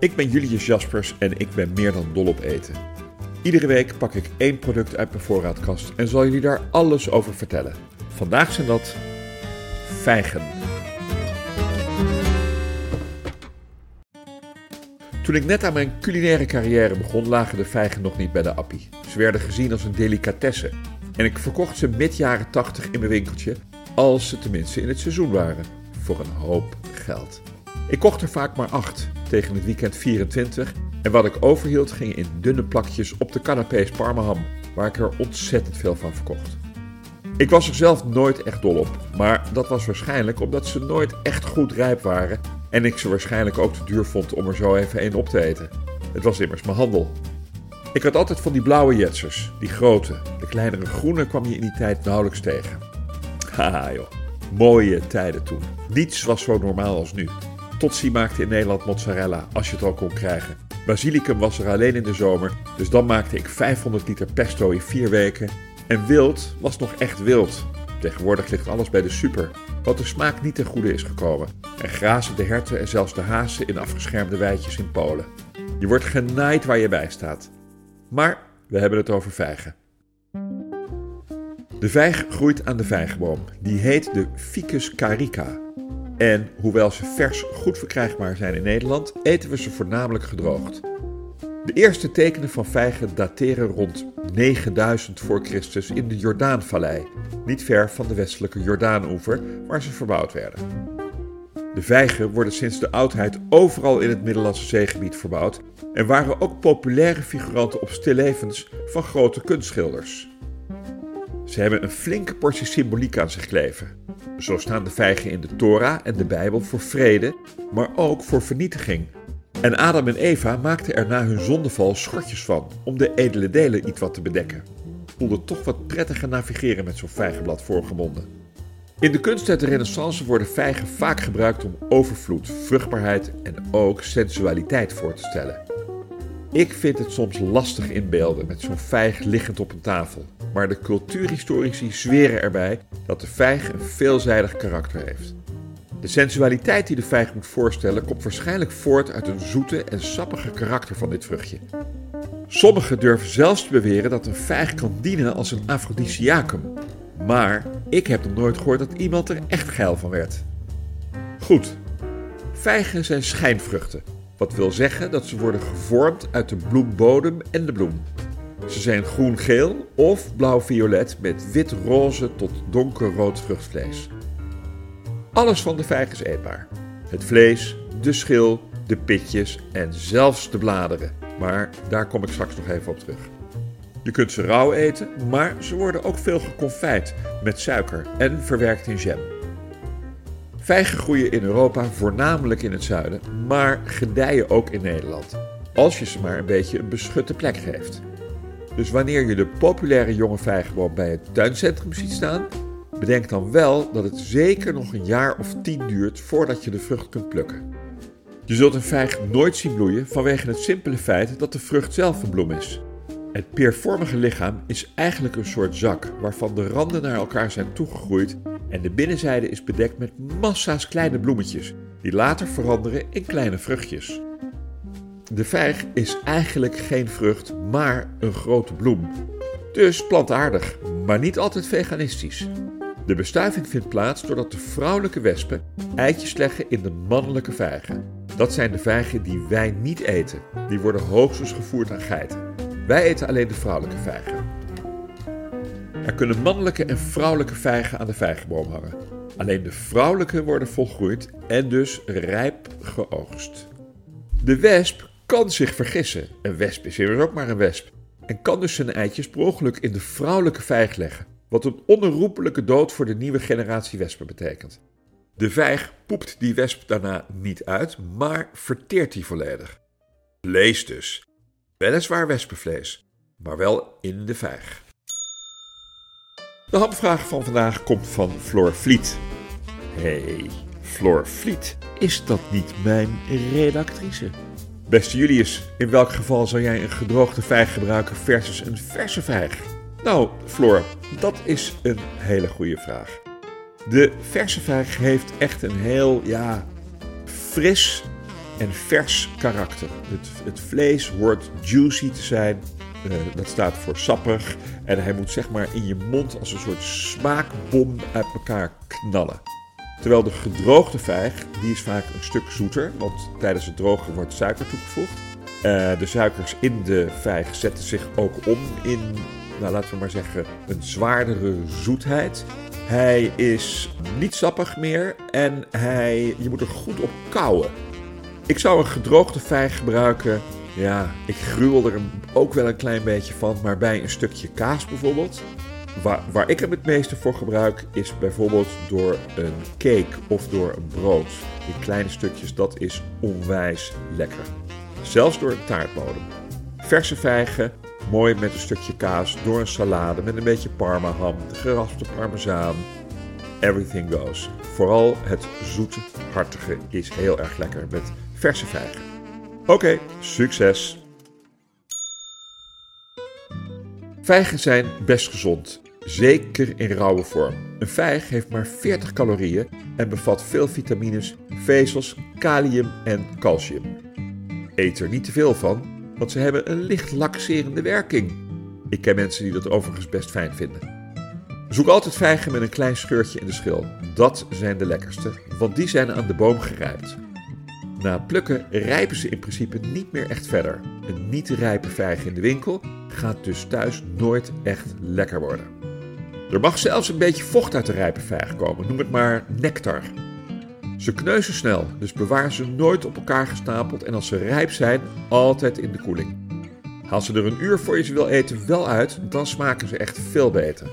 Ik ben Julius Jaspers en ik ben meer dan dol op eten. Iedere week pak ik één product uit mijn voorraadkast en zal jullie daar alles over vertellen. Vandaag zijn dat vijgen. Toen ik net aan mijn culinaire carrière begon, lagen de vijgen nog niet bij de appie. Ze werden gezien als een delicatesse. En ik verkocht ze mid jaren 80 in mijn winkeltje, als ze tenminste in het seizoen waren. Voor een hoop geld. Ik kocht er vaak maar acht, tegen het weekend 24. En wat ik overhield ging in dunne plakjes op de canapés parmaham, waar ik er ontzettend veel van verkocht. Ik was er zelf nooit echt dol op, maar dat was waarschijnlijk omdat ze nooit echt goed rijp waren en ik ze waarschijnlijk ook te duur vond om er zo even één op te eten. Het was immers mijn handel. Ik had altijd van die blauwe jetsers, die grote. De kleinere groene kwam je in die tijd nauwelijks tegen. Haha joh, mooie tijden toen. Niets was zo normaal als nu. Totsi maakte in Nederland mozzarella, als je het al kon krijgen. Basilicum was er alleen in de zomer, dus dan maakte ik 500 liter pesto in vier weken. En wild was nog echt wild. Tegenwoordig ligt alles bij de super, wat de smaak niet ten goede is gekomen. En grazen de herten en zelfs de hazen in afgeschermde weidjes in Polen. Je wordt genaaid waar je bij staat. Maar we hebben het over vijgen. De vijg groeit aan de vijgenboom. Die heet de Ficus carica. En hoewel ze vers goed verkrijgbaar zijn in Nederland, eten we ze voornamelijk gedroogd. De eerste tekenen van vijgen dateren rond 9000 voor Christus in de Jordaanvallei, niet ver van de westelijke Jordaanoever waar ze verbouwd werden. De vijgen worden sinds de oudheid overal in het Middellandse zeegebied verbouwd en waren ook populaire figuranten op stillevens van grote kunstschilders. Ze hebben een flinke portie symboliek aan zich kleven. Zo staan de vijgen in de Torah en de Bijbel voor vrede, maar ook voor vernietiging. En Adam en Eva maakten er na hun zondeval schortjes van om de edele delen iets wat te bedekken. Voelde toch wat prettiger navigeren met zo'n vijgenblad voorgebonden. In de kunst uit de Renaissance worden vijgen vaak gebruikt om overvloed, vruchtbaarheid en ook sensualiteit voor te stellen. Ik vind het soms lastig inbeelden met zo'n vijg liggend op een tafel, maar de cultuurhistorici zweren erbij dat de vijg een veelzijdig karakter heeft. De sensualiteit die de vijg moet voorstellen komt waarschijnlijk voort uit een zoete en sappige karakter van dit vruchtje. Sommigen durven zelfs te beweren dat een vijg kan dienen als een afrodisiacum, maar ik heb nog nooit gehoord dat iemand er echt geil van werd. Goed, vijgen zijn schijnvruchten, wat wil zeggen dat ze worden gevormd uit de bloembodem en de bloem. Ze zijn groen-geel of blauw-violet met wit-roze tot donkerrood vruchtvlees. Alles van de vijg is eetbaar. Het vlees, de schil, de pitjes en zelfs de bladeren. Maar daar kom ik straks nog even op terug. Je kunt ze rauw eten, maar ze worden ook veel geconfijt met suiker en verwerkt in jam. Vijgen groeien in Europa voornamelijk in het zuiden, maar gedijen ook in Nederland. Als je ze maar een beetje een beschutte plek geeft. Dus wanneer je de populaire jonge vijgenboom bij het tuincentrum ziet staan, bedenk dan wel dat het zeker nog een jaar of tien duurt voordat je de vrucht kunt plukken. Je zult een vijg nooit zien bloeien vanwege het simpele feit dat de vrucht zelf een bloem is. Het peervormige lichaam is eigenlijk een soort zak waarvan de randen naar elkaar zijn toegegroeid en de binnenzijde is bedekt met massa's kleine bloemetjes die later veranderen in kleine vruchtjes. de vijg is eigenlijk geen vrucht, maar een grote bloem. Dus plantaardig, maar niet altijd veganistisch. De bestuiving vindt plaats doordat de vrouwelijke wespen eitjes leggen in de mannelijke vijgen. Dat zijn de vijgen die wij niet eten. Die worden hoogstens gevoerd aan geiten. Wij eten alleen de vrouwelijke vijgen. Er kunnen mannelijke en vrouwelijke vijgen aan de vijgenboom hangen. Alleen de vrouwelijke worden volgroeid en dus rijp geoogst. De wesp kan zich vergissen. Een wesp is immers ook maar een wesp. En kan dus zijn eitjes per ongeluk in de vrouwelijke vijg leggen. Wat een onherroepelijke dood voor de nieuwe generatie wespen betekent. De vijg poept die wesp daarna niet uit, maar verteert die volledig. Vlees dus. Weliswaar wespenvlees, maar wel in de vijg. De hamvraag van vandaag komt van Floor Vliet. hey, Floor Vliet, is dat niet mijn redactrice? Beste Julius, in welk geval zou jij een gedroogde vijg gebruiken versus een verse vijg? Nou, Floor, dat is een hele goede vraag. De verse vijg heeft echt een heel, ja, fris en vers karakter. Het, het vlees hoort juicy te zijn. Uh, dat staat voor sappig. En hij moet zeg maar in je mond als een soort smaakbom uit elkaar knallen. Terwijl de gedroogde vijg, die is vaak een stuk zoeter, want tijdens het drogen wordt suiker toegevoegd. Uh, de suikers in de vijg zetten zich ook om in, nou, laten we maar zeggen, een zwaardere zoetheid. Hij is niet sappig meer en hij, je moet er goed op kouwen. Ik zou een gedroogde vijg gebruiken. Ja, ik gruwel er ook wel een klein beetje van, maar bij een stukje kaas bijvoorbeeld. Waar, waar ik hem het meeste voor gebruik is bijvoorbeeld door een cake of door een brood. In kleine stukjes, dat is onwijs lekker. Zelfs door een taartbodem. Verse vijgen, mooi met een stukje kaas, door een salade met een beetje parmaham, geraspte parmezaan. Everything goes. Vooral het zoete, hartige is heel erg lekker met verse vijgen. Oké, succes! Vijgen zijn best gezond, zeker in rauwe vorm. Een vijg heeft maar 40 calorieën en bevat veel vitamines, vezels, kalium en calcium. Eet er niet te veel van, want ze hebben een licht laxerende werking. Ik ken mensen die dat overigens best fijn vinden. Zoek altijd vijgen met een klein scheurtje in de schil. Dat zijn de lekkerste, want die zijn aan de boom gerijpt. Na plukken rijpen ze in principe niet meer echt verder. Een niet rijpe vijg in de winkel gaat dus thuis nooit echt lekker worden. Er mag zelfs een beetje vocht uit de rijpe vijg komen, noem het maar nectar. Ze kneuzen snel, dus bewaar ze nooit op elkaar gestapeld en als ze rijp zijn, altijd in de koeling. Haal ze er een uur voor je ze wil eten wel uit, dan smaken ze echt veel beter.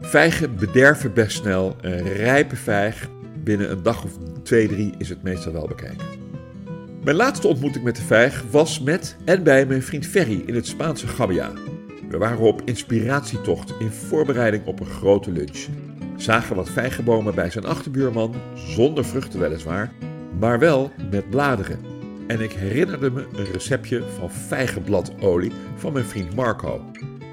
Vijgen bederven best snel, een rijpe vijg binnen een dag of twee, drie is het meestal wel bekeken. Mijn laatste ontmoeting met de vijg was met en bij mijn vriend Ferry in het Spaanse Gabia. We waren op inspiratietocht in voorbereiding op een grote lunch. Zagen wat vijgenbomen bij zijn achterbuurman, zonder vruchten weliswaar, maar wel met bladeren. En ik herinnerde me een receptje van vijgenbladolie van mijn vriend Marco.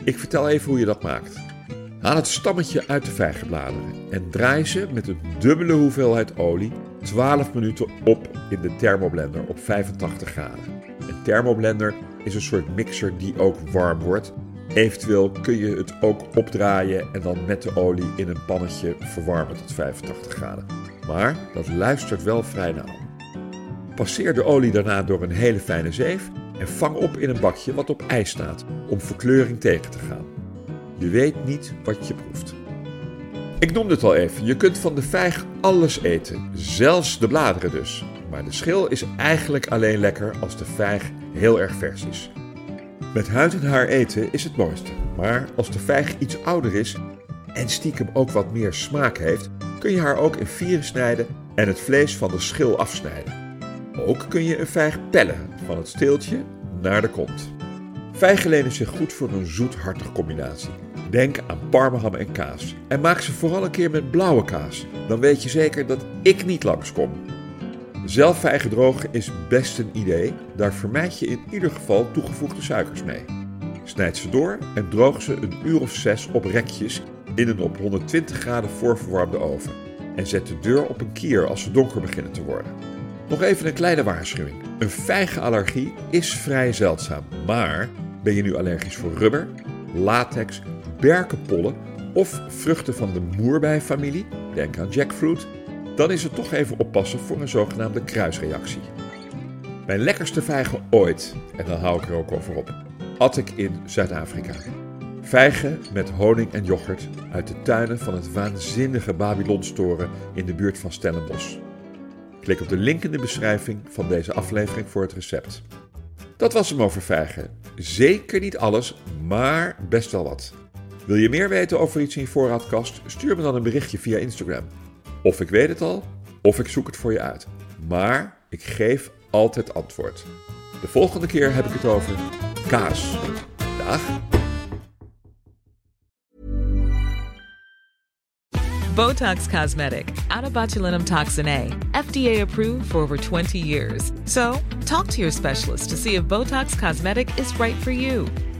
Ik vertel even hoe je dat maakt. Haal het stammetje uit de vijgenbladeren en draai ze met een dubbele hoeveelheid olie 12 minuten op in de thermoblender op 85 graden. Een thermoblender is een soort mixer die ook warm wordt. Eventueel kun je het ook opdraaien en dan met de olie in een pannetje verwarmen tot 85 graden. Maar dat luistert wel vrij nauw. Passeer de olie daarna door een hele fijne zeef en vang op in een bakje wat op ijs staat om verkleuring tegen te gaan. Je weet niet wat je proeft. Ik noemde het al even, je kunt van de vijg alles eten, zelfs de bladeren dus. Maar de schil is eigenlijk alleen lekker als de vijg heel erg vers is. Met huid en haar eten is het mooiste, maar als de vijg iets ouder is en stiekem ook wat meer smaak heeft, kun je haar ook in vieren snijden en het vlees van de schil afsnijden. Ook kun je een vijg pellen, van het steeltje naar de kont. Vijgen lenen zich goed voor een zoet-hartig combinatie. Denk aan parmaham en kaas. En maak ze vooral een keer met blauwe kaas. Dan weet je zeker dat ik niet langskom. Zelf vijgen drogen is best een idee. Daar vermijd je in ieder geval toegevoegde suikers mee. Snijd ze door en droog ze een uur of zes op rekjes in een op 120 graden voorverwarmde oven. En zet de deur op een kier als ze donker beginnen te worden. Nog even een kleine waarschuwing. Een vijgenallergie is vrij zeldzaam, maar ben je nu allergisch voor rubber, latex, berkenpollen of vruchten van de moerbijfamilie, denk aan jackfruit, dan is het toch even oppassen voor een zogenaamde kruisreactie. Mijn lekkerste vijgen ooit, en dan hou ik er ook over op, at ik in Zuid-Afrika. Vijgen met honing en yoghurt uit de tuinen van het waanzinnige Babylonstoren in de buurt van Stellenbosch. Klik op de link in de beschrijving van deze aflevering voor het recept. Dat was hem over vijgen. Zeker niet alles, maar best wel wat. Wil je meer weten over iets in je voorraadkast? Stuur me dan een berichtje via Instagram. Of ik weet het al, of ik zoek het voor je uit. Maar ik geef altijd antwoord. De volgende keer heb ik het over kaas. Dag. Botox Cosmetic, out botulinum toxin A, FDA approved for over 20 years. So, talk to your specialist to see if Botox Cosmetic is right for you.